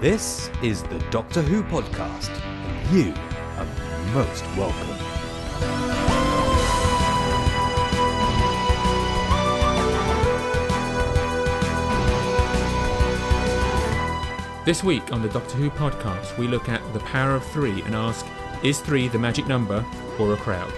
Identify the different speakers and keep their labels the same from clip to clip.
Speaker 1: This is the Doctor Who podcast, and you are most welcome.
Speaker 2: This week on the Doctor Who podcast, we look at the power of three and ask is three the magic number or a crowd?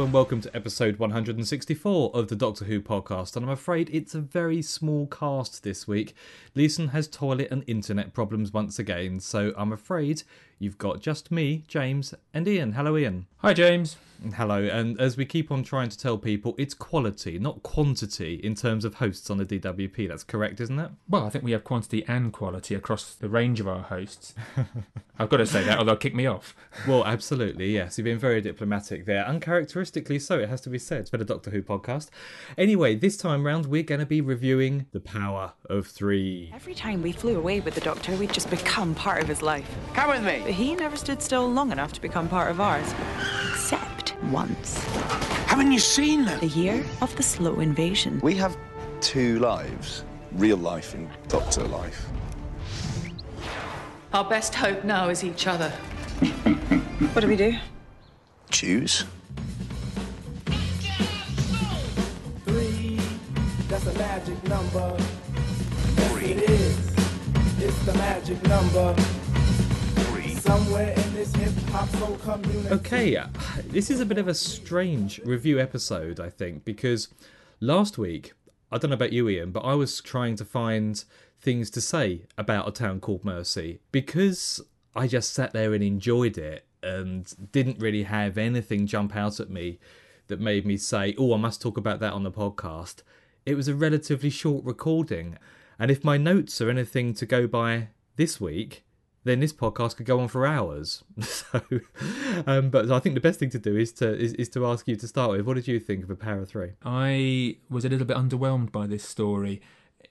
Speaker 2: And welcome to episode 164 of the Doctor Who podcast. And I'm afraid it's a very small cast this week. Leeson has toilet and internet problems once again, so I'm afraid you've got just me, James, and Ian. Hello, Ian. Hi, James. Hello, and as we keep on trying to tell people, it's quality, not quantity, in terms of hosts on the DWP. That's correct, isn't it?
Speaker 3: Well, I think we have quantity and quality across the range of our hosts. I've got to say that, or they'll kick me off.
Speaker 2: Well, absolutely, yes. You've been very diplomatic there. Uncharacteristically so, it has to be said, for the Doctor Who podcast. Anyway, this time round, we're going to be reviewing The Power of Three.
Speaker 4: Every time we flew away with the Doctor, we'd just become part of his life.
Speaker 5: Come with me.
Speaker 4: But he never stood still long enough to become part of ours. Except once.
Speaker 5: Haven't you seen them?
Speaker 4: The year of the slow invasion.
Speaker 6: We have two lives real life and doctor life.
Speaker 7: Our best hope now is each other.
Speaker 4: What do we do?
Speaker 6: Choose.
Speaker 8: Three, that's a magic number. Yes, it is. It's the magic number.
Speaker 2: Okay, uh, this is a bit of a strange review episode, I think, because last week, I don't know about you, Ian, but I was trying to find things to say about a town called Mercy because I just sat there and enjoyed it and didn't really have anything jump out at me that made me say, oh, I must talk about that on the podcast. It was a relatively short recording. And if my notes are anything to go by this week, then this podcast could go on for hours. So, um, but I think the best thing to do is to is, is to ask you to start with. What did you think of a Power Three?
Speaker 3: I was a little bit underwhelmed by this story.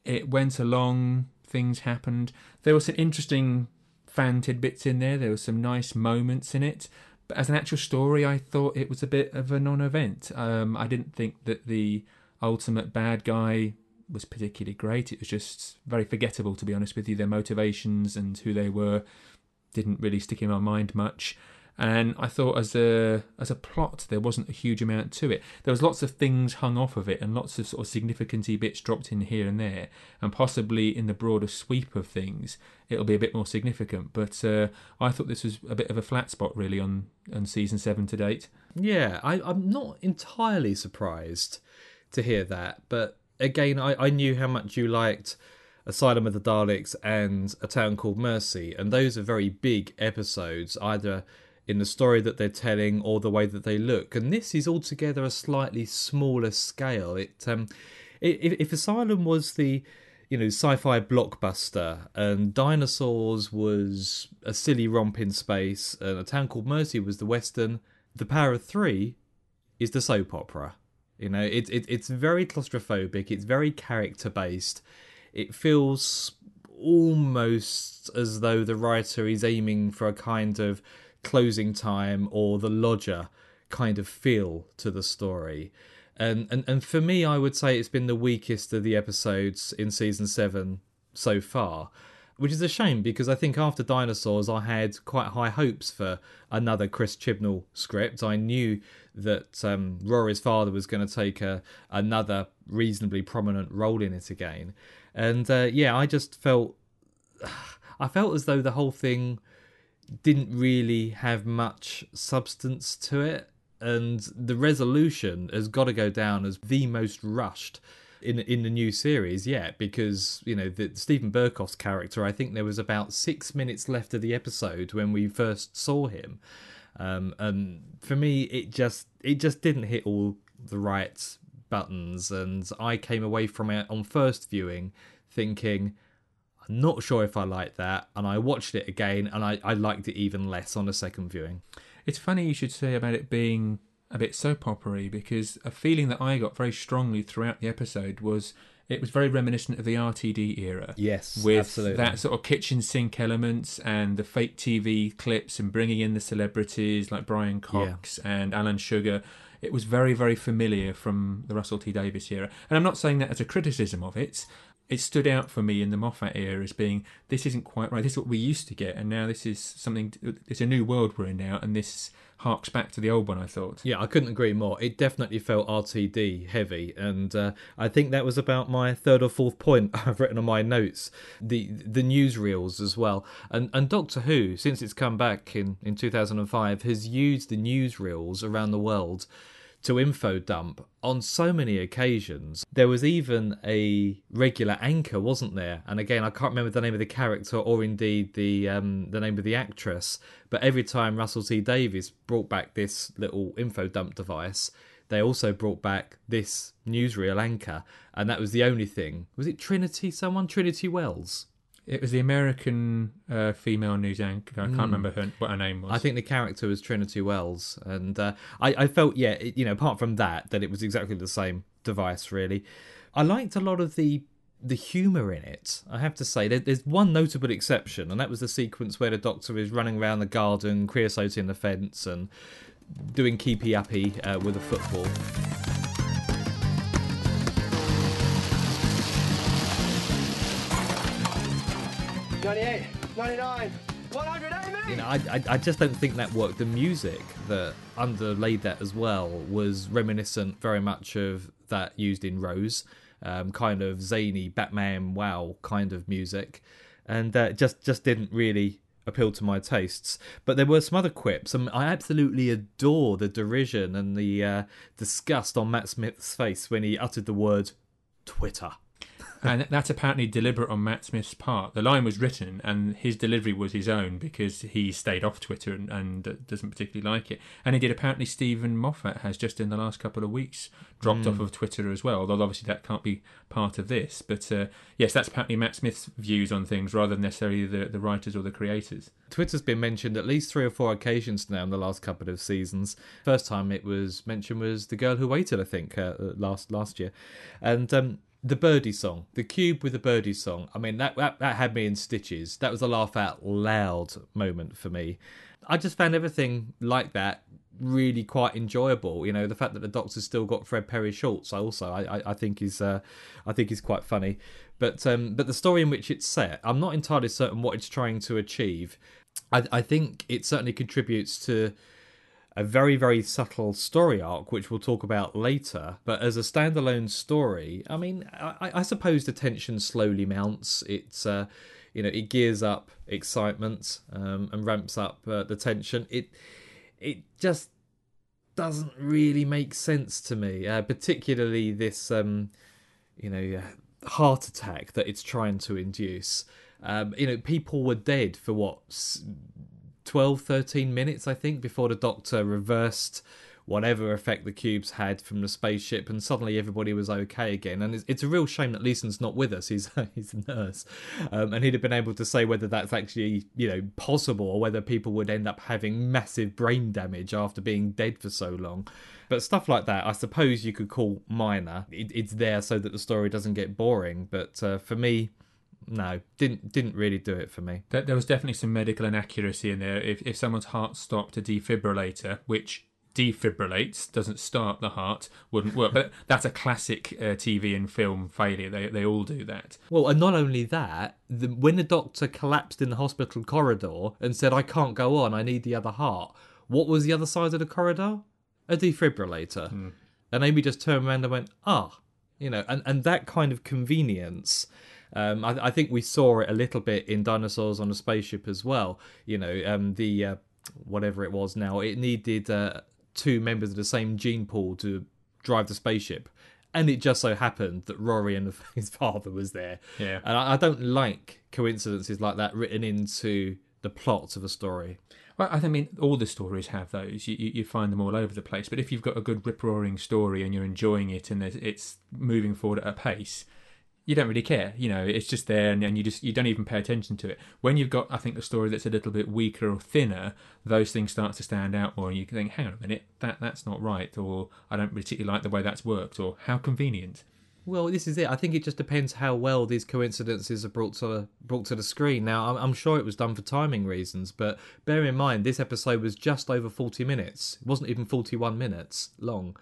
Speaker 3: It went along, things happened. There were some interesting fan tidbits in there, there were some nice moments in it. But as an actual story, I thought it was a bit of a non event. Um, I didn't think that the ultimate bad guy was particularly great. It was just very forgettable, to be honest with you. Their motivations and who they were didn't really stick in my mind much. And I thought, as a as a plot, there wasn't a huge amount to it. There was lots of things hung off of it, and lots of sort of significanty bits dropped in here and there. And possibly in the broader sweep of things, it'll be a bit more significant. But uh, I thought this was a bit of a flat spot, really, on on season seven to date.
Speaker 2: Yeah, I, I'm not entirely surprised to hear that, but again, I, I knew how much you liked Asylum of the Daleks and A Town Called Mercy, and those are very big episodes, either in the story that they're telling or the way that they look. And this is altogether a slightly smaller scale. It, um, if, Asylum was the you know sci-fi blockbuster and Dinosaurs was a silly romp in space, and A Town Called Mercy was the western, The Power of Three is the soap opera. You know, it, it it's very claustrophobic. It's very character based. It feels almost as though the writer is aiming for a kind of closing time or the lodger kind of feel to the story. And, and and for me, I would say it's been the weakest of the episodes in season seven so far, which is a shame because I think after Dinosaurs, I had quite high hopes for another Chris Chibnall script. I knew that um, Rory's father was going to take a, another reasonably prominent role in it again, and uh, yeah, I just felt I felt as though the whole thing didn't really have much substance to it, and the resolution has got to go down as the most rushed in in the new series yet because you know the Steven Berkoff's character I think there was about 6 minutes left of the episode when we first saw him Um, and for me, it just it just didn't hit all the right buttons, and I came away from it on first viewing thinking. I'm not sure if I like that, and I watched it again, and I, I liked it even less on a second viewing.
Speaker 3: It's funny you should say about it being a bit soap opery because a feeling that I got very strongly throughout the episode was it was very reminiscent of the RTD era.
Speaker 2: Yes,
Speaker 3: with
Speaker 2: absolutely.
Speaker 3: that sort of kitchen sink elements and the fake TV clips and bringing in the celebrities like Brian Cox and Alan Sugar. It was very, very familiar from the Russell T Davies era. And I'm not saying that as a criticism of it. It stood out for me in the Moffat era as being this isn't quite right. This is what we used to get, and now this is something. It's a new world we're in now, and this harks back to the old one. I thought.
Speaker 2: Yeah, I couldn't agree more. It definitely felt RTD heavy, and uh, I think that was about my third or fourth point I've written on my notes. The the newsreels as well, and and Doctor Who, since it's come back in in 2005, has used the newsreels around the world to info dump on so many occasions. There was even a regular anchor, wasn't there? And again, I can't remember the name of the character or indeed the um, the name of the actress. But every time Russell T Davies brought back this little info dump device, they also brought back this newsreel anchor, and that was the only thing. Was it Trinity? Someone Trinity Wells?
Speaker 3: It was the American uh, female news anchor. I can't remember her, what her name was.
Speaker 2: I think the character was Trinity Wells, and uh, I, I felt, yeah, it, you know, apart from that, that it was exactly the same device. Really, I liked a lot of the the humour in it. I have to say, there, there's one notable exception, and that was the sequence where the Doctor is running around the garden, creosoting the fence, and doing keepy uppy uh, with a football.
Speaker 5: 99, 100,
Speaker 2: You know, I, I, I just don't think that worked. The music that underlaid that as well was reminiscent very much of that used in Rose, um, kind of zany Batman wow kind of music, and uh, just just didn't really appeal to my tastes. But there were some other quips, and I absolutely adore the derision and the uh, disgust on Matt Smith's face when he uttered the word Twitter.
Speaker 3: And that's apparently deliberate on Matt Smith's part. The line was written, and his delivery was his own because he stayed off Twitter and, and doesn't particularly like it. And indeed, apparently, Steven Moffat has just in the last couple of weeks dropped off of Twitter as well. Although obviously that can't be part of this. But uh, yes, that's apparently Matt Smith's views on things rather than necessarily the, the writers or the creators.
Speaker 2: Twitter's been mentioned at least three or four occasions now in the last couple of seasons. First time it was mentioned was the girl who waited, I think, uh, last last year, and um, the birdie song, the cube with the birdie song. I mean, that, that that had me in stitches. That was a laugh out loud moment for me. I just found everything like that really quite enjoyable. You know, the fact that the Doctor's still got Fred Perry Schultz, I also I, I, think is uh, I think is quite funny. But um, but the story in which it's set, I'm not entirely certain what it's trying to achieve. I, I think it certainly contributes to a very very subtle story arc which we'll talk about later. But as a standalone story i mean i, I suppose the tension slowly mounts. It's uh, you know it gears up excitement um, and ramps up uh, the tension. It it just doesn't really make sense to me uh, particularly this um, you know heart attack that it's trying to induce. Um, you know people were dead for what 12, 13 minutes, I think, before the Doctor reversed whatever effect the cubes had from the spaceship, and suddenly everybody was okay again. And it's, it's a real shame that Leeson's not with us. He's he's a nurse, um, and he'd have been able to say whether that's actually you know possible or whether people would end up having massive brain damage after being dead for so long. But stuff like that, I suppose you could call minor. It, it's there so that the story doesn't get boring. But uh, for me, no, didn't didn't really do it for me.
Speaker 3: There, there was definitely some medical inaccuracy in there. If if someone's heart stopped a defibrillator, which defibrillates doesn't start the heart, wouldn't work. But that's a classic uh, TV and film failure. They they all do that.
Speaker 2: Well, and not only that, the, when the doctor collapsed in the hospital corridor and said, "I can't go on, I need the other heart," what was the other side of the corridor? A defibrillator. And Amy just turned around and went, "Ah," you know, and and that kind of convenience. Um, I, I think we saw it a little bit in Dinosaurs on a Spaceship as well. You know, um, the uh, whatever it was now, it needed uh, two members of the same gene pool to drive the spaceship. And it just so happened that Rory and his father was there.
Speaker 3: Yeah.
Speaker 2: And I, I don't like coincidences like that written into the plot of a story.
Speaker 3: Well, I mean, all the stories have those. You, you you find them all over the place. But if you've got a good rip roaring story and you're enjoying it and it's moving forward at a pace, you don't really care. You know, it's just there, and, and you just you don't even pay attention to it. When you've got, I think, a story that's a little bit weaker or thinner, those things start to stand out more, and you can think, hang on a minute, that that's not right, or I don't particularly like the way that's worked, or how convenient.
Speaker 2: Well, this is it. I think it just depends how well these coincidences are brought to brought to the screen. Now, I'm, I'm sure it was done for timing reasons, but bear in mind this episode was just over 40 minutes. It wasn't even 41 minutes long.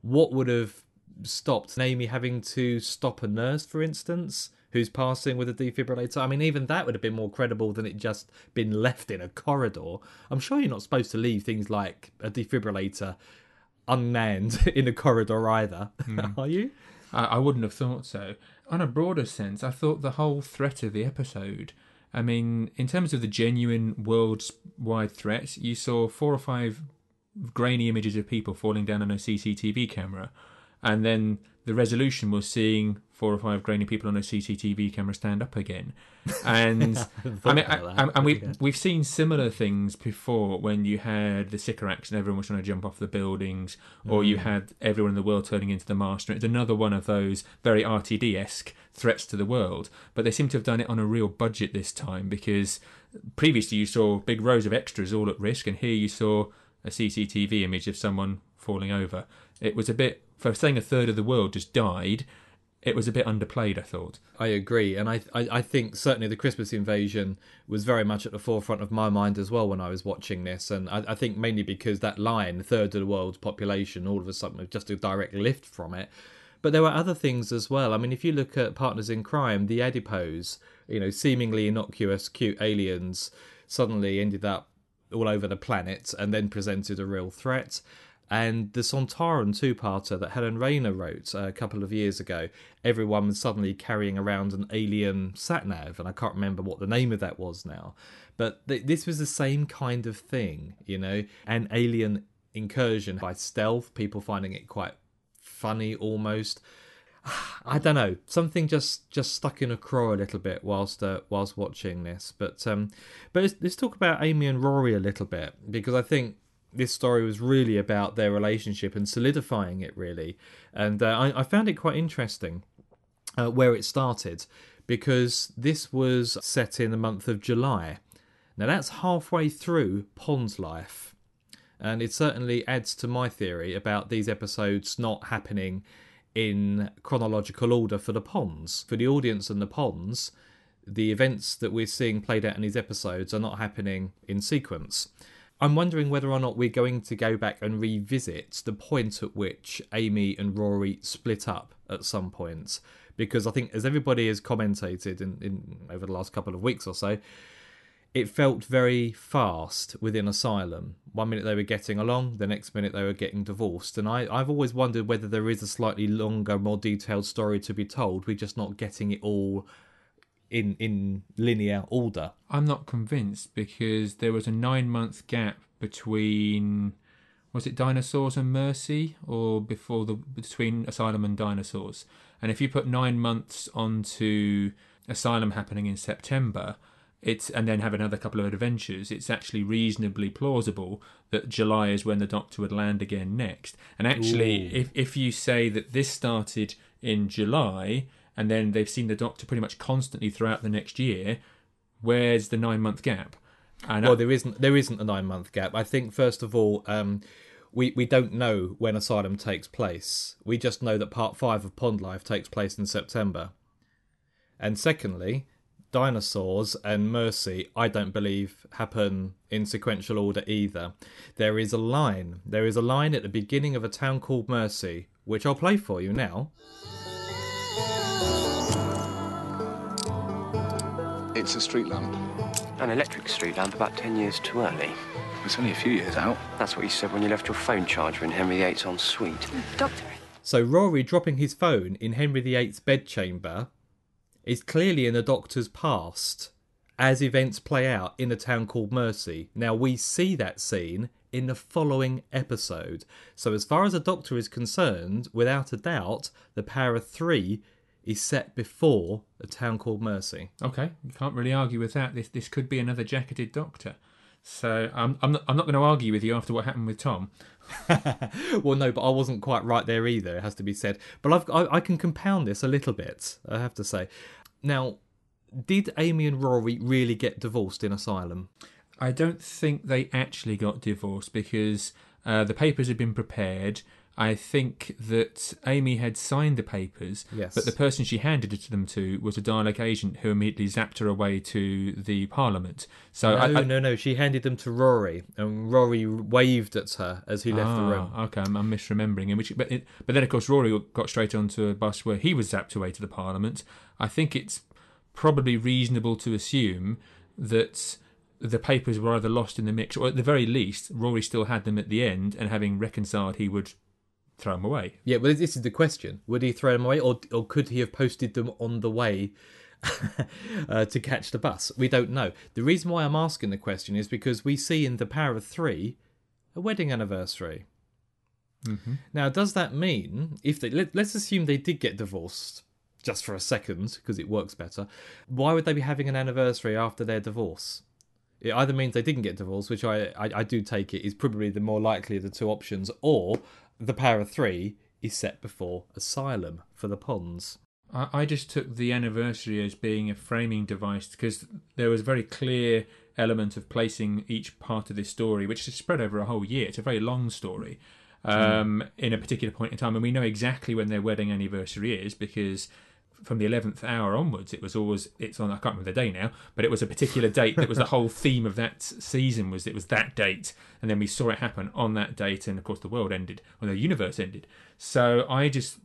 Speaker 2: What would have stopped Amy having to stop a nurse, for instance, who's passing with a defibrillator? I mean, even that would have been more credible than it just been left in a corridor. I'm sure you're not supposed to leave things like a defibrillator unmanned in a corridor either, hmm. are you?
Speaker 3: I, I wouldn't have thought so. On a broader sense, I thought the whole threat of the episode. I mean, in terms of the genuine worldwide threat, you saw four or five grainy images of people falling down on a CCTV camera, and then the resolution was seeing four or five grainy people on a CCTV camera stand up again. And I mean, I, and we
Speaker 2: yeah.
Speaker 3: we've seen similar things before when you had the Sycorax and everyone was trying to jump off the buildings, or
Speaker 2: Mm.
Speaker 3: you had everyone in the world turning into the master. It's another one of those very RTD esque threats to the world, but they seem to have done it on a real budget this time because previously you saw big rows of extras all at risk, and here you saw a CCTV image of someone falling over. It was a bit for saying a third of the world just died. It was a bit underplayed, I thought.
Speaker 2: I agree, and I, I I think certainly the Christmas invasion was very much at the forefront of my mind as well when I was watching this, and I, I think mainly because that line, third of the world's population, all of a sudden was just a direct lift from it. But there were other things as well. I mean, if you look at Partners in Crime, the adipose, you know, seemingly innocuous, cute aliens suddenly ended up all over the planet and then presented a real threat. And the Sontaran two-parter that Helen Raynor wrote uh, a couple of years ago, everyone was suddenly carrying around an alien sat nav, and I can't remember what the name of that was now. But th- this was the same kind of thing, you know, an alien incursion by stealth, people finding it quite funny almost. I don't know. Something just just stuck in a craw a little bit whilst uh, whilst watching this. But um, but let's, let's talk about Amy and Rory a little bit because I think this story was really about their relationship and solidifying it really. And uh, I, I found it quite interesting uh, where it started because this was set in the month of July. Now that's halfway through Pond's life. And it certainly adds to my theory about these episodes not happening in chronological order for the Ponds. For the audience and the Ponds, the events that we're seeing played out in these episodes are not happening in sequence. I'm wondering whether or not we're going to go back and revisit the point at which Amy and Rory split up at some point. Because I think, as everybody has commentated in, in over the last couple of weeks or so, it felt very fast within Asylum. One minute they were getting along, the next minute they were getting divorced. And I, I've always wondered whether there is a slightly longer, more detailed story to be told. We're just not getting it all in in linear order.
Speaker 3: I'm not convinced because there was a nine month gap between was it dinosaurs and mercy? Or before the between asylum and dinosaurs. And if you put nine months onto asylum happening in september it's and then have another couple of adventures it's actually reasonably plausible that july is when the doctor would land again next. And actually if if you say that this started in july and then they've seen the doctor pretty much constantly throughout the next year where's the nine month gap and
Speaker 2: Well, there isn't there isn't a nine month gap. I think first of all, um, we we don't know when Asylum takes place. We just know that Part Five of Pond Life takes place in September. And secondly, Dinosaurs and Mercy, I don't believe happen in sequential order either. There is a line. There is a line at the beginning of a town called Mercy, which I'll play for you now.
Speaker 6: It's a street lamp.
Speaker 5: An electric street lamp about 10 years too early.
Speaker 6: It's only a few years out.
Speaker 5: That's what you said when you left your phone charger in Henry VIII's ensuite.
Speaker 7: Doctor,
Speaker 2: So Rory dropping his phone in Henry VIII's bedchamber is clearly in the Doctor's past as events play out in a town called Mercy. Now we see that scene in the following episode. So as far as the Doctor is concerned, without a doubt, the power of three is set before a town called Mercy.
Speaker 3: Okay, you can't really argue with that. This this could be another jacketed doctor. So I'm I'm not, I'm not going to argue with you after what happened with Tom.
Speaker 2: well, no, but I wasn't quite right there either. It has to be said. But I've, I, I can compound this a little bit. I have to say. Now, did Amy and Rory really get divorced in Asylum?
Speaker 3: I don't think they actually got divorced because uh, the papers had been prepared. I think that Amy had signed the papers,
Speaker 2: Yes.
Speaker 3: but the person she handed it to them to was a Dalek agent who immediately zapped her away to the Parliament. So
Speaker 2: no,
Speaker 3: I, I,
Speaker 2: no, no. She handed them to Rory, and Rory waved at her as he left the room.
Speaker 3: Ah, Okay, I'm, I'm misremembering. In which, but it, but then of course Rory got straight onto a bus where he was zapped away to the Parliament. I think it's probably reasonable to assume that the papers were either lost in the mix, or at the very least, Rory still had them at the end, and having reconciled, he would throw them away.
Speaker 2: Yeah, well, this is the question: Would he throw them away, or or could he have posted them on the way uh, to catch the bus? We don't know. The reason why I'm asking the question is because we see in the Power of Three a wedding anniversary. Now, does that mean if they let, let's assume they did get divorced just for a second because it works better? Why would they be having an anniversary after their divorce? It either means they didn't get divorced, which I, I, I do take it is probably the more likely of the two options, or the Power of Three is set before Asylum for the Ponds.
Speaker 3: I, I just took the anniversary as being a framing device because there was a very clear element of placing each part of this story, which is spread over a whole year. It's a very long story um, in a particular point in time, and we know exactly when their wedding anniversary is because from the 11th hour onwards it was always it's on i can't remember the day now but it was a particular date that was the whole theme of that season was it was that date and then we saw it happen on that date and of course the world ended or the universe ended so i just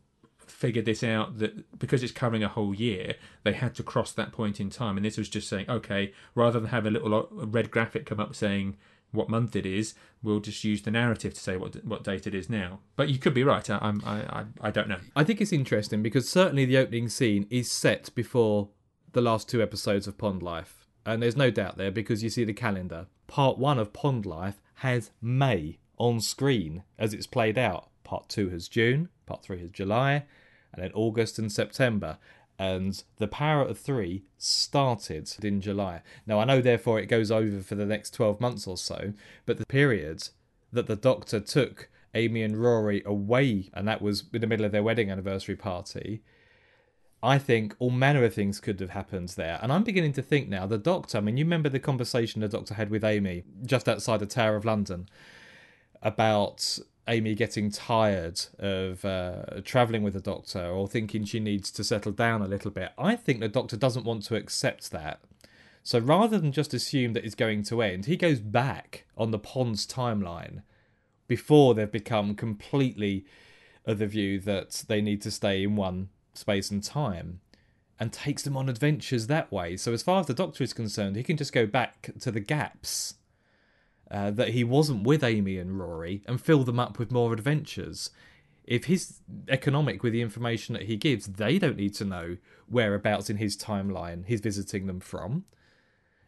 Speaker 3: figured this out that because it's covering a whole year, they had to cross that point in time. And this was just saying, okay, rather than have a little red graphic come up saying what month it is, we'll just use the narrative to say what what date it is now. But you could be right. I, I'm I, I I don't know.
Speaker 2: I think it's interesting because certainly the opening scene is set before the last two episodes of Pond Life. And there's no doubt there because you see the calendar. Part one of Pond Life has May on screen as it's played out. Part two has June, part three has July, and then August and September. And the Power of Three started in July. Now, I know, therefore, it goes over for the next 12 months or so, but the period that the Doctor took Amy and Rory away, and that was in the middle of their wedding anniversary party, I think all manner of things could have happened there. And I'm beginning to think now, the Doctor, I mean, you remember the conversation the Doctor had with Amy just outside the Tower of London about Amy getting tired of uh, travelling with the Doctor or thinking she needs to settle down a little bit. I think the Doctor doesn't want to accept that. So rather than just assume that it's going to end, he goes back on the Pond's timeline before they've become completely of the view that they need to stay in one space and time and takes them on adventures that way. So, as far as the Doctor is concerned, he can just go back to the gaps uh, that he wasn't with Amy and Rory and fill them up with more adventures. If he's economic with the information that he gives, they don't need to know whereabouts in his timeline he's visiting them from.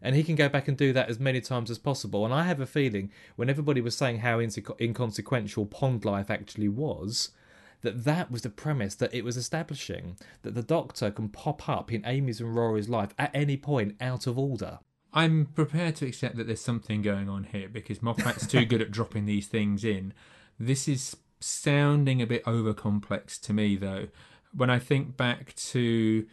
Speaker 2: And he can go back and do that as many times as possible. And I have a feeling when everybody was saying how inse- inconsequential Pond Life actually was, that that was the premise that it was establishing that the Doctor can pop up in Amy's and Rory's life at any point out of order.
Speaker 3: I'm prepared to accept that there's something going on here because Moffat's too good at dropping these things in. This is sounding a bit over complex to me, though. When I think back to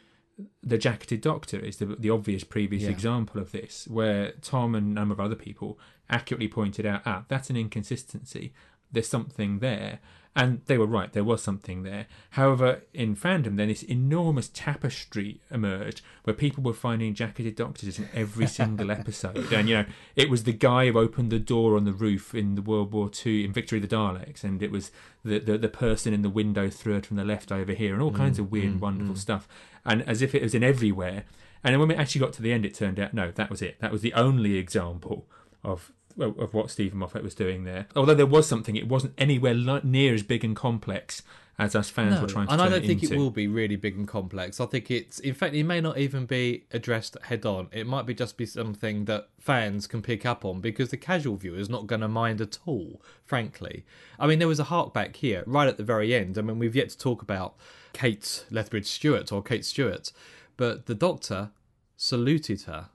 Speaker 3: the Jacketed Doctor, is the, the obvious previous
Speaker 2: Yeah.
Speaker 3: example of this, where Tom and a number of other people accurately pointed out, ah, that's an inconsistency. There's something there. And they were right, there was something there. However, in fandom, then this enormous tapestry emerged where people were finding jacketed doctors in every single episode. And, you know, it was the guy who opened the door on the roof in the World War II, in Victory of the Daleks, and it was the, the, the person in the window third from the left over here, and all mm, kinds of weird, mm, wonderful mm. stuff. And as if it was in everywhere. And then when we actually got to the end, it turned out, no, that was it. That was the only example of of what Steven Moffat was doing there. Although there was something, it wasn't anywhere near as big and complex as us fans
Speaker 2: No,
Speaker 3: were trying to
Speaker 2: and I don't
Speaker 3: it
Speaker 2: think
Speaker 3: into.
Speaker 2: it will be really big and complex. I think it's, in fact, it may not even be addressed head on. It might be just be something that fans can pick up on because the casual viewer is not going to mind at all. Frankly, I mean, there was a hark back here right at the very end. I mean, we've yet to talk about Kate Lethbridge Stewart or Kate Stewart, but the Doctor saluted her.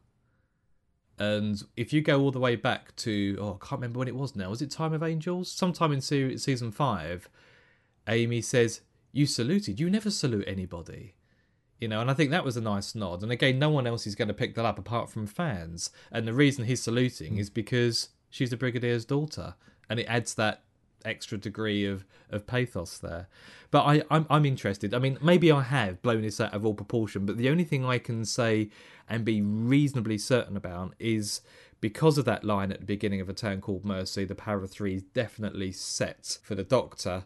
Speaker 2: And if you go all the way back to, oh, I can't remember when it was now. Was it Time of Angels? Sometime in se- season five, Amy says, You saluted. You never salute anybody. You know, and I think that was a nice nod. And again, no one else is going to pick that up apart from fans. And the reason he's saluting is because she's the Brigadier's daughter. And it adds that extra degree of, of pathos there. But I, I'm, I'm interested. I mean, maybe I have blown this out of all proportion, but the only thing I can say and be reasonably certain about is because of that line at the beginning of A Town Called Mercy, the power of three is definitely set for the Doctor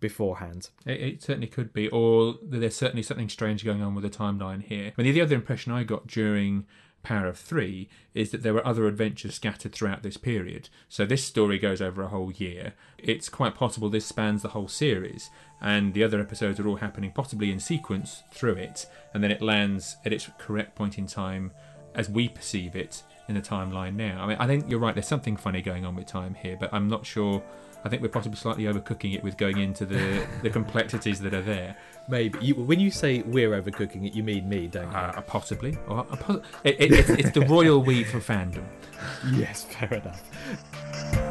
Speaker 2: beforehand.
Speaker 3: It, it certainly could be, or there's certainly something strange going on with the timeline here. I mean, the other impression I got during Power of Three is that there were other adventures scattered throughout this period. So this story goes over a whole year. It's quite possible this spans the whole series, and the other episodes are all happening possibly in sequence through it, and then it lands at its correct point in time as we perceive it in the timeline now. I mean, I think you're right. There's something funny going on with time here, but I'm not sure. I think we're possibly slightly overcooking it with going into the the complexities that are there.
Speaker 2: Maybe. You, when you say we're overcooking it, you mean me, don't you?
Speaker 3: Uh, possibly, or it, it, it's, it's the royal we for fandom.
Speaker 2: yes, fair enough.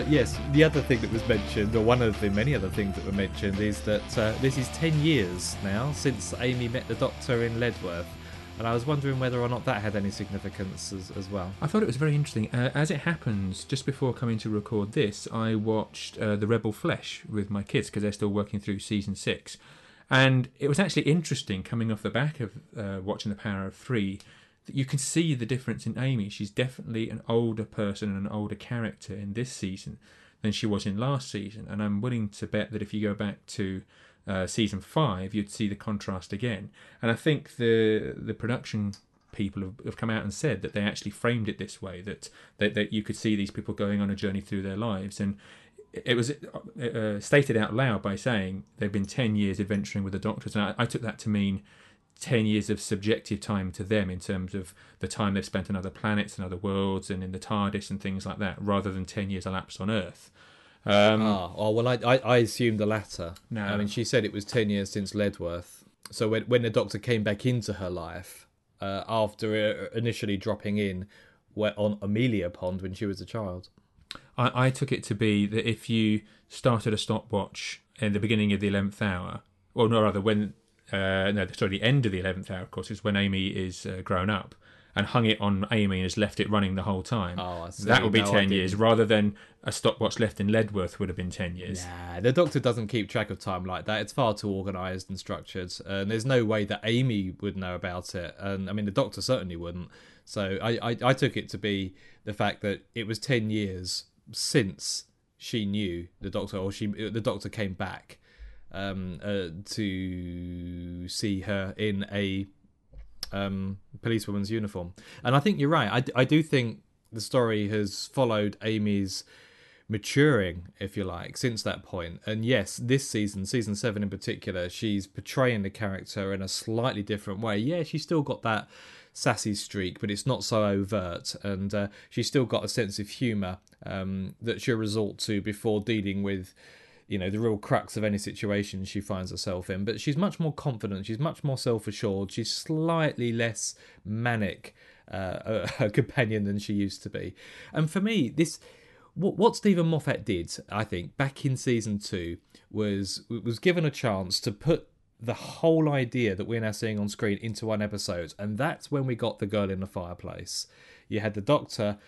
Speaker 2: But yes, the other thing that was mentioned, or one of the many other things that were mentioned, is that uh, this is 10 years now since Amy met the Doctor in Leadworth. And I was wondering whether or not that had any significance as, as well.
Speaker 3: I thought it was very interesting. Uh, as it happens, just before coming to record this, I watched uh, The Rebel Flesh with my kids because they're still working through season six. And it was actually interesting coming off the back of uh, watching The Power of Three you can see the difference in Amy. She's definitely an older person and an older character in this season than she was in last season. And I'm willing to bet that if you go back to uh, season five, you'd see the contrast again. And I think the the production people have, have come out and said that they actually framed it this way that, that that you could see these people going on a journey through their lives and it was uh, stated out loud by saying they've been 10 years adventuring with the doctors and I, I took that to mean 10 years of subjective time to them in terms of the time they've spent on other planets and other worlds and in the TARDIS and things like that, rather than 10 years elapsed on Earth. Um,
Speaker 2: Ah, oh well, I, I I assumed the latter.
Speaker 3: No.
Speaker 2: I mean she said it was ten years since Leadworth. So when when the Doctor came back into her life uh, after uh, initially dropping in on Amelia Pond when she was a child.
Speaker 3: I, I took it to be that if you started a stopwatch in the beginning of the 11th hour, or no, rather, when, uh, no, sorry, the end of the 11th hour, of course, is when Amy is uh, grown up, and hung it on Amy and has left it running the whole time.
Speaker 2: Oh, I see.
Speaker 3: That would be
Speaker 2: No,
Speaker 3: 10 years, rather than a stopwatch left in Leadworth would have been 10 years.
Speaker 2: Nah, the Doctor doesn't keep track of time like that. It's far too organised and structured, and there's no way that Amy would know about it. And I mean, the Doctor certainly wouldn't. So I, I, I took it to be the fact that it was ten years since she knew the Doctor, or she the Doctor came back um, uh, to see her in a um, policewoman's uniform. And I think you're right. I, I do think the story has followed Amy's maturing, if you like, since that point. And yes, this season, season seven in particular, she's portraying the character in a slightly different way. Yeah, she's still got that sassy streak, but it's not so overt. And uh, she's still got a sense of humour um, that she'll resort to before dealing with you know the real crux of any situation she finds herself in. But she's much more confident. She's much more self-assured. She's slightly less manic uh, a companion than she used to be. And for me this what, what Steven Moffat did I think back in season 2 was was given a chance to put the whole idea that we're now seeing on screen into one episode. And that's when we got the girl in the fireplace. You had the doctor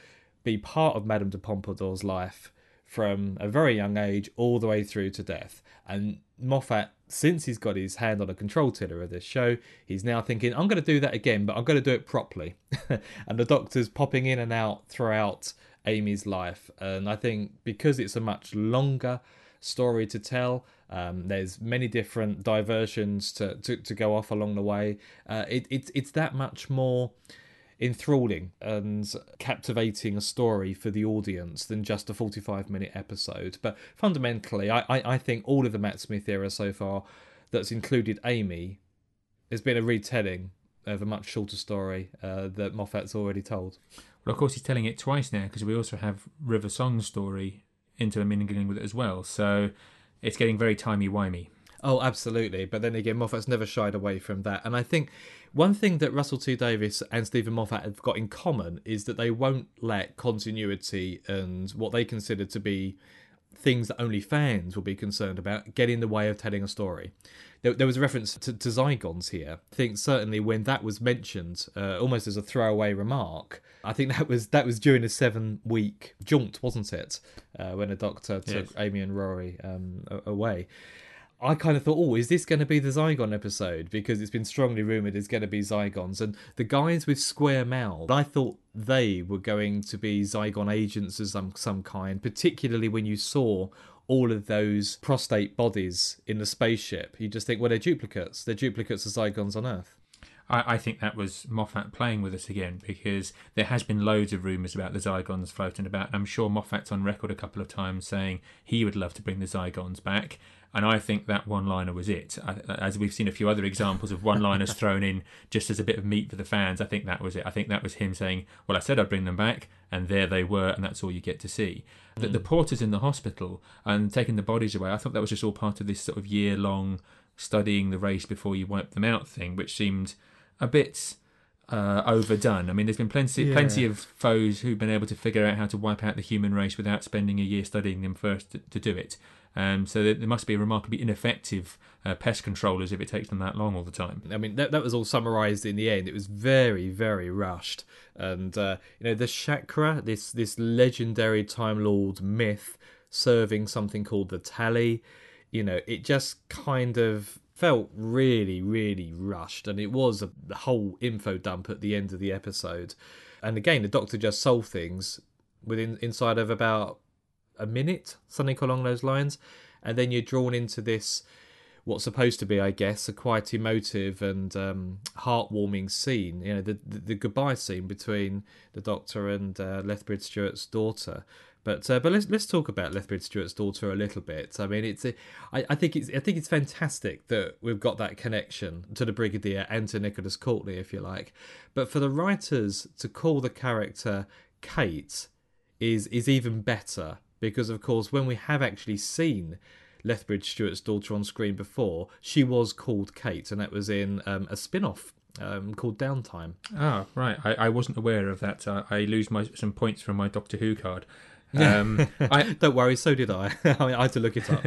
Speaker 2: be part of Madame de Pompadour's life from a very young age all the way through to death. And Moffat, since he's got his hand on the control tiller of this show, he's now thinking, I'm going to do that again, but I'm going to do it properly. and the Doctor's popping in and out throughout Amy's life. And I think because it's a much longer story to tell, Um, there's many different diversions to, to, to go off along the way. Uh, it, it, it's that much more enthralling and captivating a story for the audience than just a 45 minute episode. But fundamentally, I, I, I think all of the Matt Smith era so far that's included Amy has been a retelling of a much shorter story uh, that Moffat's already told.
Speaker 3: Well, of course, he's telling it twice now because we also have River Song's story into a intermingling with it as well. So it's getting very timey wimey.
Speaker 2: Oh, absolutely. But then again, Moffat's never shied away from that. And I think one thing that Russell T Davies and Steven Moffat have got in common is that they won't let continuity and what they consider to be things that only fans will be concerned about get in the way of telling a story. There, there was a reference to, to, Zygons here. I think certainly when that was mentioned, uh, almost as a throwaway remark, I think that was that was during a seven week jaunt, wasn't it? Uh, when a doctor took yes. Amy and Rory um, away. I kind of thought, oh, is this going to be the Zygon episode? Because it's been strongly rumoured it's going to be Zygons. And the guys with square mouths, I thought they were going to be Zygon agents of some, some kind, particularly when you saw all of those prostate bodies in the spaceship. You just think, well, they're duplicates. They're duplicates of Zygons on Earth.
Speaker 3: I, I, think that was Moffat playing with us again because there has been loads of rumours about the Zygons floating about. I'm sure Moffat's on record a couple of times saying he would love to bring the Zygons back. And I think that one liner was it. As we've seen a few other examples of one liners thrown in just as a bit of meat for the fans, I think that was it. I think that was him saying, Well, I said I'd bring them back, and there they were, and that's all you get to see. Mm. The, the porters in the hospital and taking the bodies away, I thought that was just all part of this sort of year long studying the race before you wipe them out thing, which seemed a bit uh, overdone. I mean, there's been plenty, yeah. plenty of foes who've been able to figure out how to wipe out the human race without spending a year studying them first to, to do it. Um, so there must be remarkably ineffective uh, pest controllers if it takes them that long all the time.
Speaker 2: I mean, that, that was all summarised in the end. It was very, very rushed, and uh, you know the Shakri, this this legendary Time Lord myth, serving something called the tally. You know, it just kind of felt really, really rushed, and it was a whole info dump at the end of the episode. And again, the Doctor just solved things within inside of about a minute, something along those lines, and then you're drawn into this what's supposed to be, I guess, a quite emotive and um, heartwarming scene. You know, the, the, the goodbye scene between the Doctor and uh, Lethbridge Stewart's daughter. But uh, but let's let's talk about Lethbridge Stewart's daughter a little bit. I mean, it's a, I, I think it's I think it's fantastic that we've got that connection to the Brigadier and to Nicholas Courtney, if you like. But for the writers to call the character Kate is is even better because of course when we have actually seen Lethbridge Stewart's daughter on screen before, she was called Kate, and that was in um, a spin-off um, called Downtime.
Speaker 3: Ah, right. I, I wasn't aware of that. I, I lose my some points from my Doctor Who card. Um,
Speaker 2: I, Don't worry, so did I. I, mean, I had to look it up.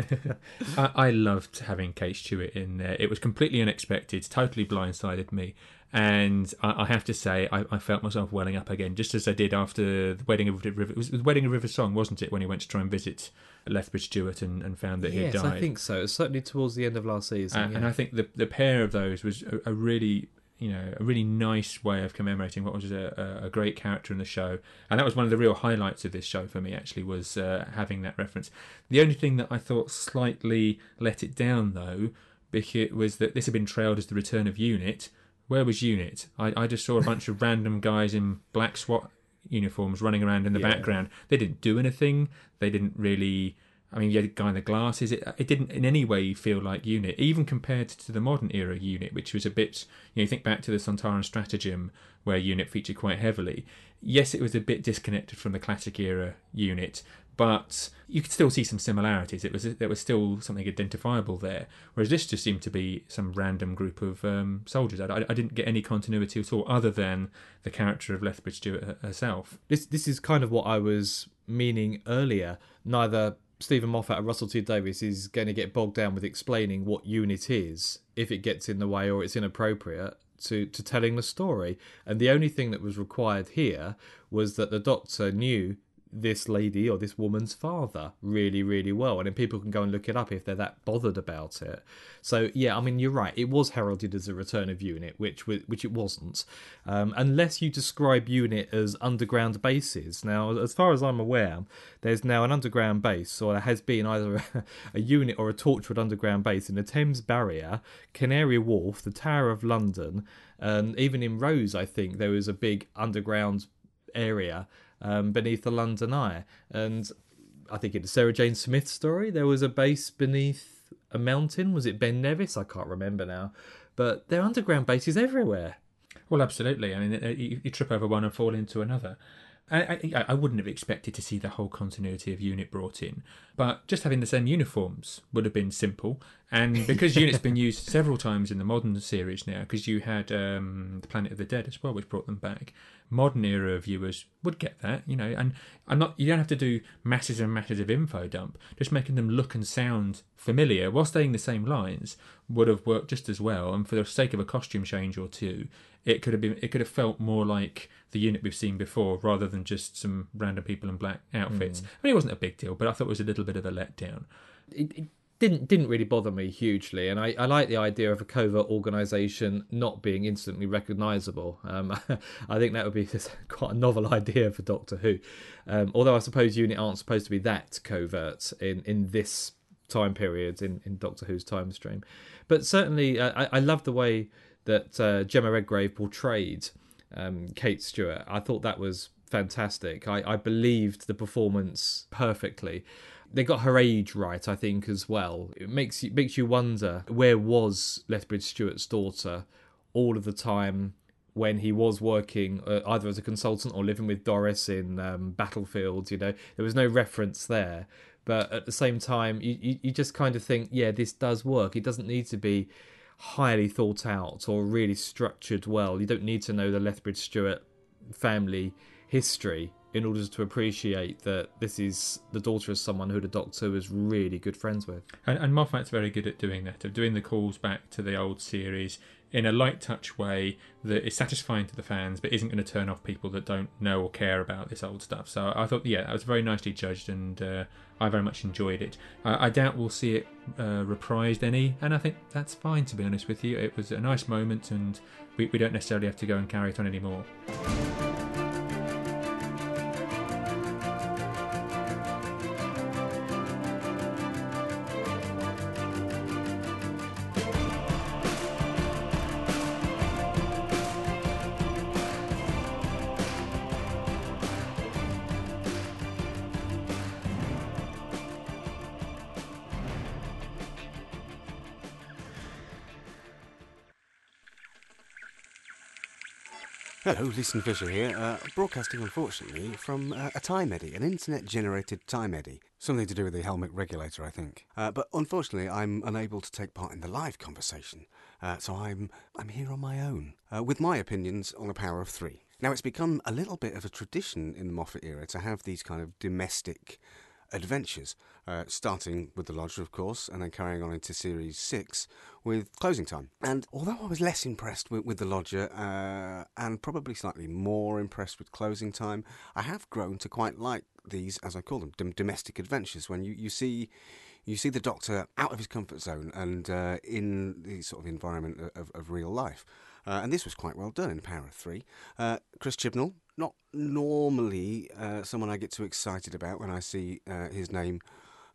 Speaker 3: I, I, loved having Kate Stewart in there. It was completely unexpected, totally blindsided me. And I, I have to say, I, felt myself welling up again, just as I did after the wedding of River. It was the wedding of River Song, wasn't it? When he went to try and visit Lethbridge Stewart and, and found that he
Speaker 2: yes,
Speaker 3: had died.
Speaker 2: I think so. Certainly towards the end of last season.
Speaker 3: Uh,
Speaker 2: yeah.
Speaker 3: And I think the the pair of those was a, a really you know a really nice way of commemorating what was a, a, great character in the show and that was one of the real highlights of this show for me actually was uh, having that reference the only thing that i thought slightly let it down though because was that this had been trailed as the return of unit where was unit i, I just saw a bunch of random guys in black swat uniforms running around in the yeah. background they didn't do anything they didn't really I mean, you had a guy in the glasses. It, it didn't in any way feel like Unit, even compared to the modern era Unit, which was a bit. You know, you think back to the Sontaran Stratagem, where Unit featured quite heavily. Yes, it was a bit disconnected from the classic era Unit, but you could still see some similarities. It was there was still something identifiable there, whereas this just seemed to be some random group of um, soldiers. I, I, didn't get any continuity at all, other than the character of Lethbridge Stewart herself.
Speaker 2: This this is kind of what I was meaning earlier. Neither Steven Moffat or Russell T Davies is going to get bogged down with explaining what unit is if it gets in the way or it's inappropriate to, to telling the story. And the only thing that was required here was that the Doctor knew this lady or this woman's father really, really well. And then people can go and look it up if they're that bothered about it. So yeah, I mean you're right. It was heralded as a return of Unit, which which it wasn't, um, unless you describe Unit as underground bases. Now, as far as I'm aware, there's now an underground base, or there has been either a, a Unit or a Torchwood underground base in the Thames Barrier, Canary Wharf, the Tower of London, and even in Rose, I think there was a big underground area um, beneath the London Eye. And I think it's Sarah Jane Smith's story, there was a base beneath a mountain. Was it Ben Nevis? I can't remember now. But there are underground bases everywhere.
Speaker 3: Well, absolutely. I mean, you, you trip over one and fall into another. I, I, I wouldn't have expected to see the whole continuity of Unit brought in, but just having the same uniforms would have been simple. And because Unit's been used several times in the modern series now, because you had um, the Planet of the Dead as well, which brought them back, modern era viewers would get that, you know. And I'm not, you don't have to do masses and masses of info dump. Just making them look and sound familiar while staying the same lines would have worked just as well. And for the sake of a costume change or two, it could have been, it could have felt more like the unit we've seen before rather than just some random people in black outfits. I mean, it wasn't a big deal, but I thought it was a little bit of a letdown.
Speaker 2: It, it didn't didn't really bother me hugely, and I, I like the idea of a covert organisation not being instantly recognisable. Um, I think that would be quite a novel idea for Doctor Who. Um, although I suppose Unit aren't supposed to be that covert in in this time period in, in Doctor Who's time stream, but certainly uh, I, I love the way that uh, Jemma Redgrave portrayed um, Kate Stewart. I thought that was fantastic. I, I believed the performance perfectly. They got her age right, I think, as well. It makes you makes you wonder where was Lethbridge Stewart's daughter all of the time when he was working uh, either as a consultant or living with Doris in um, Battlefield. You know, there was no reference there. But at the same time, you, you, you just kind of think, yeah, this does work. It doesn't need to be highly thought out or really structured well. You don't need to know the Lethbridge Stewart family history in order to appreciate that this is the daughter of someone who the Doctor was really good friends with.
Speaker 3: And, and Moffat's very good at doing that, of doing the calls back to the old series in a light touch way that is satisfying to the fans, but isn't going to turn off people that don't know or care about this old stuff. So I thought, yeah, that was very nicely judged, and uh, I very much enjoyed it. I, I doubt we'll see it uh, reprised any, and I think that's fine, to be honest with you. It was a nice moment, and we, we don't necessarily have to go and carry it on anymore.
Speaker 9: Hello, Leeson Fisher here, uh, broadcasting unfortunately from uh, a time eddy, an internet generated time eddy. Something to do with the helmic regulator, I think. Uh, but unfortunately, I'm unable to take part in the live conversation, uh, so I'm, I'm here on my own, uh, with my opinions on the power of three. Now, it's become a little bit of a tradition in the Moffat era to have these kind of domestic adventures, uh, starting with The Lodger, of course, and then carrying on into Series 6 with Closing Time. And although I was less impressed with, with The Lodger uh, and probably slightly more impressed with Closing Time, I have grown to quite like these, as I call them, dom- domestic adventures, when you, you see you see the Doctor out of his comfort zone and uh, in the sort of environment of, of real life. Uh, and this was quite well done in Power of Three. Uh, Chris Chibnall, not normally uh, someone I get too excited about when I see uh, his name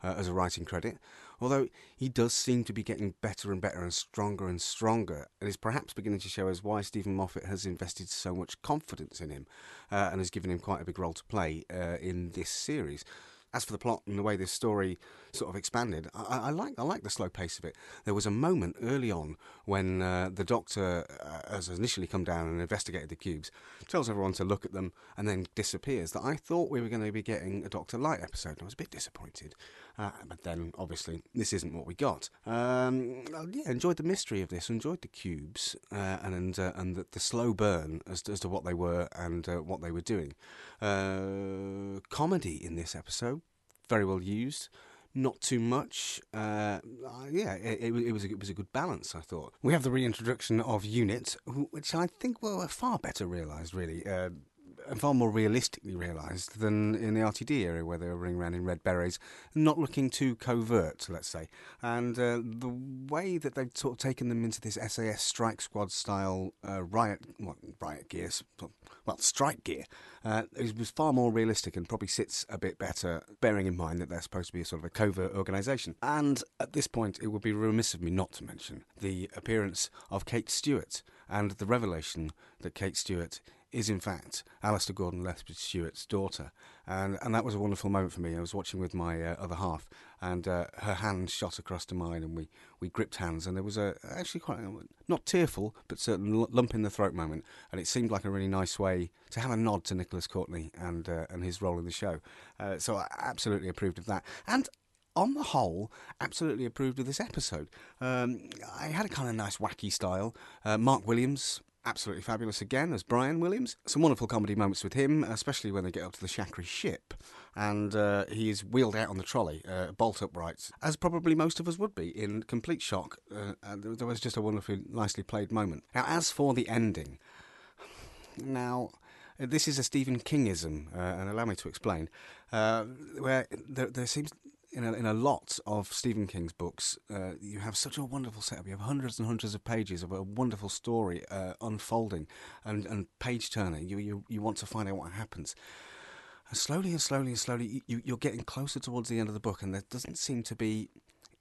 Speaker 9: uh, as a writing credit, although he does seem to be getting better and better and stronger and stronger, and is perhaps beginning to show us why Steven Moffat has invested so much confidence in him uh, and has given him quite a big role to play in this series as for the plot and the way this story sort of expanded, I, I like I like the slow pace of it. There was a moment early on when uh, the Doctor uh, has initially come down and investigated the cubes, tells everyone to look at them, and then disappears. That I thought we were going to be getting a Doctor Light episode. And I was a bit disappointed, uh, but then obviously this isn't what we got. Um, yeah, enjoyed the mystery of this, enjoyed the cubes, uh, and uh, and the, the, slow burn as to, as to what they were and uh, what they were doing. comedy in this episode very well used. Not too much. Uh, yeah, it, it, was a, it was a good balance. I thought we have the reintroduction of Unit, which I think were far better realised. Really, uh, far more realistically realised than in the RTD area, where they were running around in red berets, not looking too covert, let's say. And uh, the way that they've sort of taken them into this SAS Strike Squad style uh, riot, well, riot gears, well, strike gear, uh, was far more realistic and probably sits a bit better, bearing in mind that they're supposed to be a sort of a covert organisation. And at this point, it would be remiss of me not to mention the appearance of Kate Stewart and the revelation that Kate Stewart is in fact Alistair Gordon Lethbridge Stewart's daughter, and and that was a wonderful moment for me. I was watching with my uh, other half, and uh, her hand shot across to mine, and we, we gripped hands, and there was a actually quite a, not tearful but certain lump in the throat moment, and it seemed like a really nice way to have a nod to Nicholas Courtney and uh, and his role in the show. Uh, so I absolutely approved of that, and on the whole, absolutely approved of this episode. Um, I had a kind of nice wacky style. Uh, Mark Williams, absolutely fabulous again as Brian Williams. Some wonderful comedy moments with him, especially when they get up to the Shakri ship and uh, he is wheeled out on the trolley, uh, bolt uprights, as probably most of us would be, in complete shock. Uh, there was just a wonderfully nicely played moment. Now, as for the ending, now. This is a Stephen Kingism, uh, and allow me to explain. Uh, where there, there seems in a, in a lot of Stephen King's books, uh, you have such a wonderful setup. You have hundreds and hundreds of pages of a wonderful story uh, unfolding and, and page turning. You, you you want to find out what happens. And slowly and slowly and slowly, you, you're getting closer towards the end of the book, and there doesn't seem to be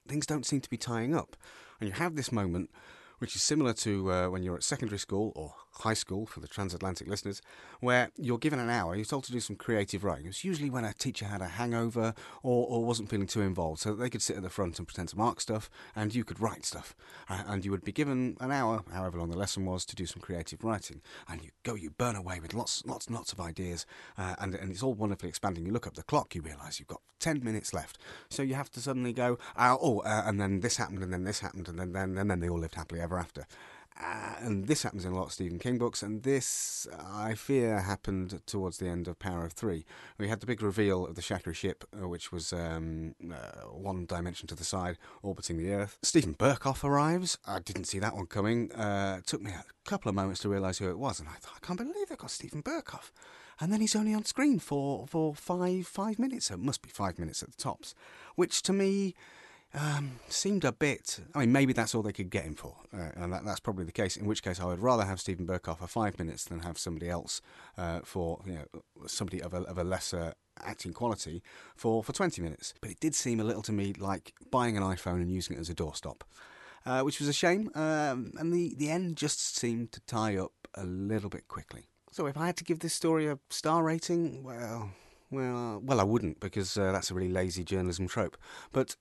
Speaker 9: things don't seem to be tying up. And you have this moment which is similar to uh, when you're at secondary school or high school for the transatlantic listeners, where you're given an hour, you're told to do some creative writing. It was usually when a teacher had a hangover or, or wasn't feeling too involved, so they could sit at the front and pretend to mark stuff, and you could write stuff. And you would be given an hour, however long the lesson was, to do some creative writing. And you go, you burn away with lots, lots, and lots of ideas, uh, and, and it's all wonderfully expanding. You look up the clock, you realise you've got 10 minutes left. So you have to suddenly go, uh, oh, uh, and then this happened, and then this happened, and then, then, and then they all lived happily ever after. Uh, and this happens in a lot of Stephen King books, and this, I fear, happened towards the end of Power of Three. We had the big reveal of the Shakri ship, uh, which was um, uh, one dimension to the side, orbiting the Earth. Steven Berkoff arrives. I didn't see that one coming. Uh, took me a couple of moments to realise who it was, and I thought, I can't believe they've got Steven Berkoff. And then he's only on screen for, for five five minutes. It must be five minutes at the tops, which to me um, seemed a bit. I mean, maybe that's all they could get him for, uh, and that, that's probably the case. In which case, I would rather have Steven Berkoff for five minutes than have somebody else uh, for you know somebody of a, of a lesser acting quality for, for 20 minutes. But it did seem a little to me like buying an iPhone and using it as a doorstop, uh, which was a shame. Um, and the, the end just seemed to tie up a little bit quickly. So if I had to give this story a star rating, well, well, well, I wouldn't because uh, that's a really lazy journalism trope. But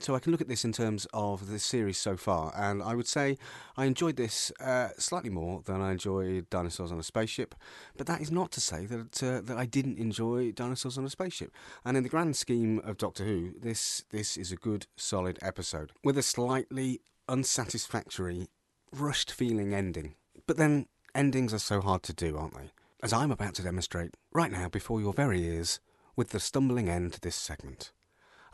Speaker 9: so I can look at this in terms of the series so far, and I would say I enjoyed this uh, slightly more than I enjoyed Dinosaurs on a Spaceship. But that is not to say that uh, that I didn't enjoy Dinosaurs on a Spaceship. And in the grand scheme of Doctor Who, this this is a good, solid episode with a slightly unsatisfactory, rushed feeling ending. But then endings are so hard to do, aren't they? As I'm about to demonstrate right now before your very ears, with the stumbling end to this segment.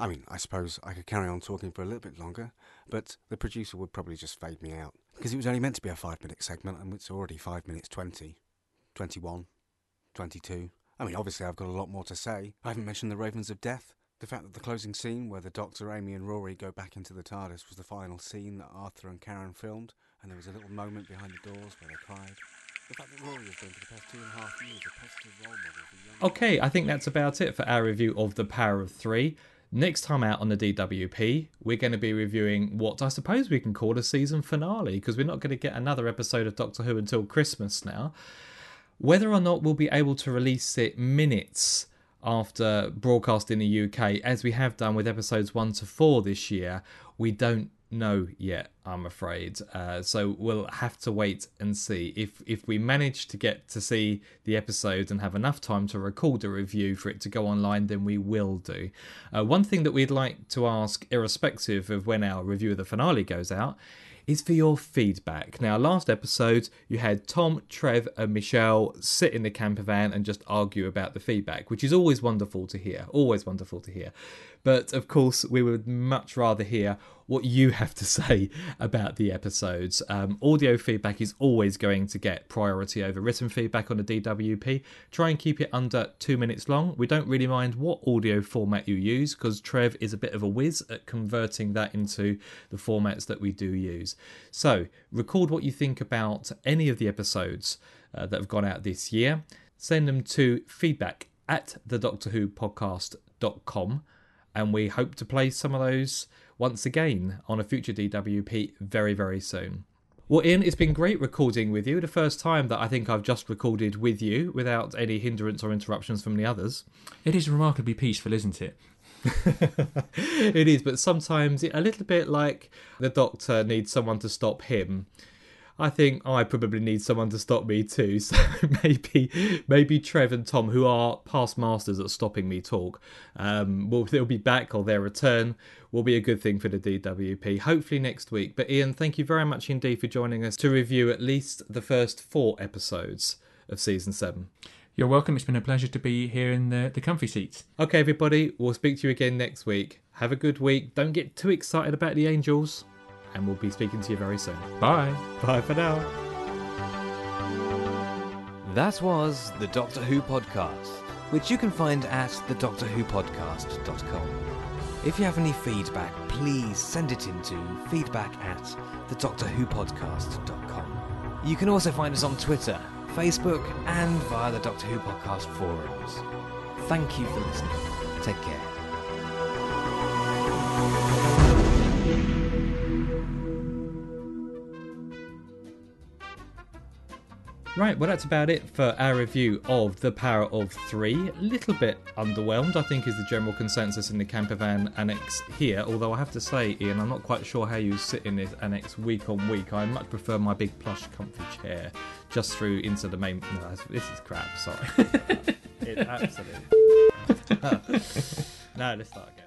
Speaker 9: I mean, I suppose I could carry on talking for a little bit longer, but the producer would probably just fade me out. Because it was only meant to be a five minute segment, and it's already five minutes 20, 21, 22. I mean, obviously, I've got a lot more to say. I haven't mentioned the Ravens of Death. The fact that the closing scene, where the Doctor, Amy, and Rory go back into the TARDIS, was the final scene that Arthur and Karen filmed, and there was a little moment behind the doors where they cried. The fact that Rory has been for the past two and a half years a positive role model for young.
Speaker 2: Okay, I think that's about it for our review of The Power of Three. Next time out on the DWP, we're going to be reviewing what I suppose we can call a season finale because we're not going to get another episode of Doctor Who until Christmas now. Whether or not we'll be able to release it minutes after broadcast in the UK, as we have done with episodes 1 to 4 this year, we don't know yet, I'm afraid. Uh, so we'll have to wait and see. If if we manage to get to see the episode and have enough time to record a review for it to go online, then we will do. Uh, one thing that we'd like to ask, irrespective of when our review of the finale goes out, is for your feedback. Now, last episode, you had Tom, Trev, and Michelle sit in the camper van and just argue about the feedback, which is always wonderful to hear. Always wonderful to hear. But of course, we would much rather hear what you have to say about the episodes. Um, audio feedback is always going to get priority over written feedback on the DWP. Try and keep it under two minutes long. We don't really mind what audio format you use because Trev is a bit of a whiz at converting that into the formats that we do use. So, record what you think about any of the episodes uh, that have gone out this year. Send them to feedback at the Doctor Who podcast.com and we hope to play some of those once again on a future DWP very, very soon. Well, Ian, it's been great recording with you. The first time that I think I've just recorded with you without any hindrance or interruptions from the others.
Speaker 3: It is remarkably peaceful, isn't it?
Speaker 2: it is, but sometimes a little bit like the doctor needs someone to stop him. I think I probably need someone to stop me too. So maybe maybe Trev and Tom, who are past masters at stopping me talk, um, will they'll be back or their return will be a good thing for the DWP. Hopefully next week. But Ian, thank you very much indeed for joining us to review at least the first four episodes of season seven.
Speaker 3: You're welcome. It's been a pleasure to be here in the, the comfy seats.
Speaker 2: Okay, everybody, we'll speak to you again next week. Have a good week. Don't get too excited about the angels and we'll be speaking to you very soon.
Speaker 3: Bye.
Speaker 2: Bye for now.
Speaker 1: That was the Doctor Who podcast, which you can find at thedoctorwhopodcast.com. If you have any feedback, please send it into feedback at thedoctorwhopodcast.com. You can also find us on Twitter, Facebook, and via the Doctor Who podcast forums. Thank you for listening. Take care.
Speaker 2: Right, well, that's about it for our review of The Power of Three. A little bit underwhelmed, I think, is the general consensus in the campervan annex here. Although I have to say, Ian, I'm not quite sure how you sit in this annex week on week. I much prefer my big plush, comfy chair just through into the main. No, this is crap, sorry. it absolutely. no, let's start.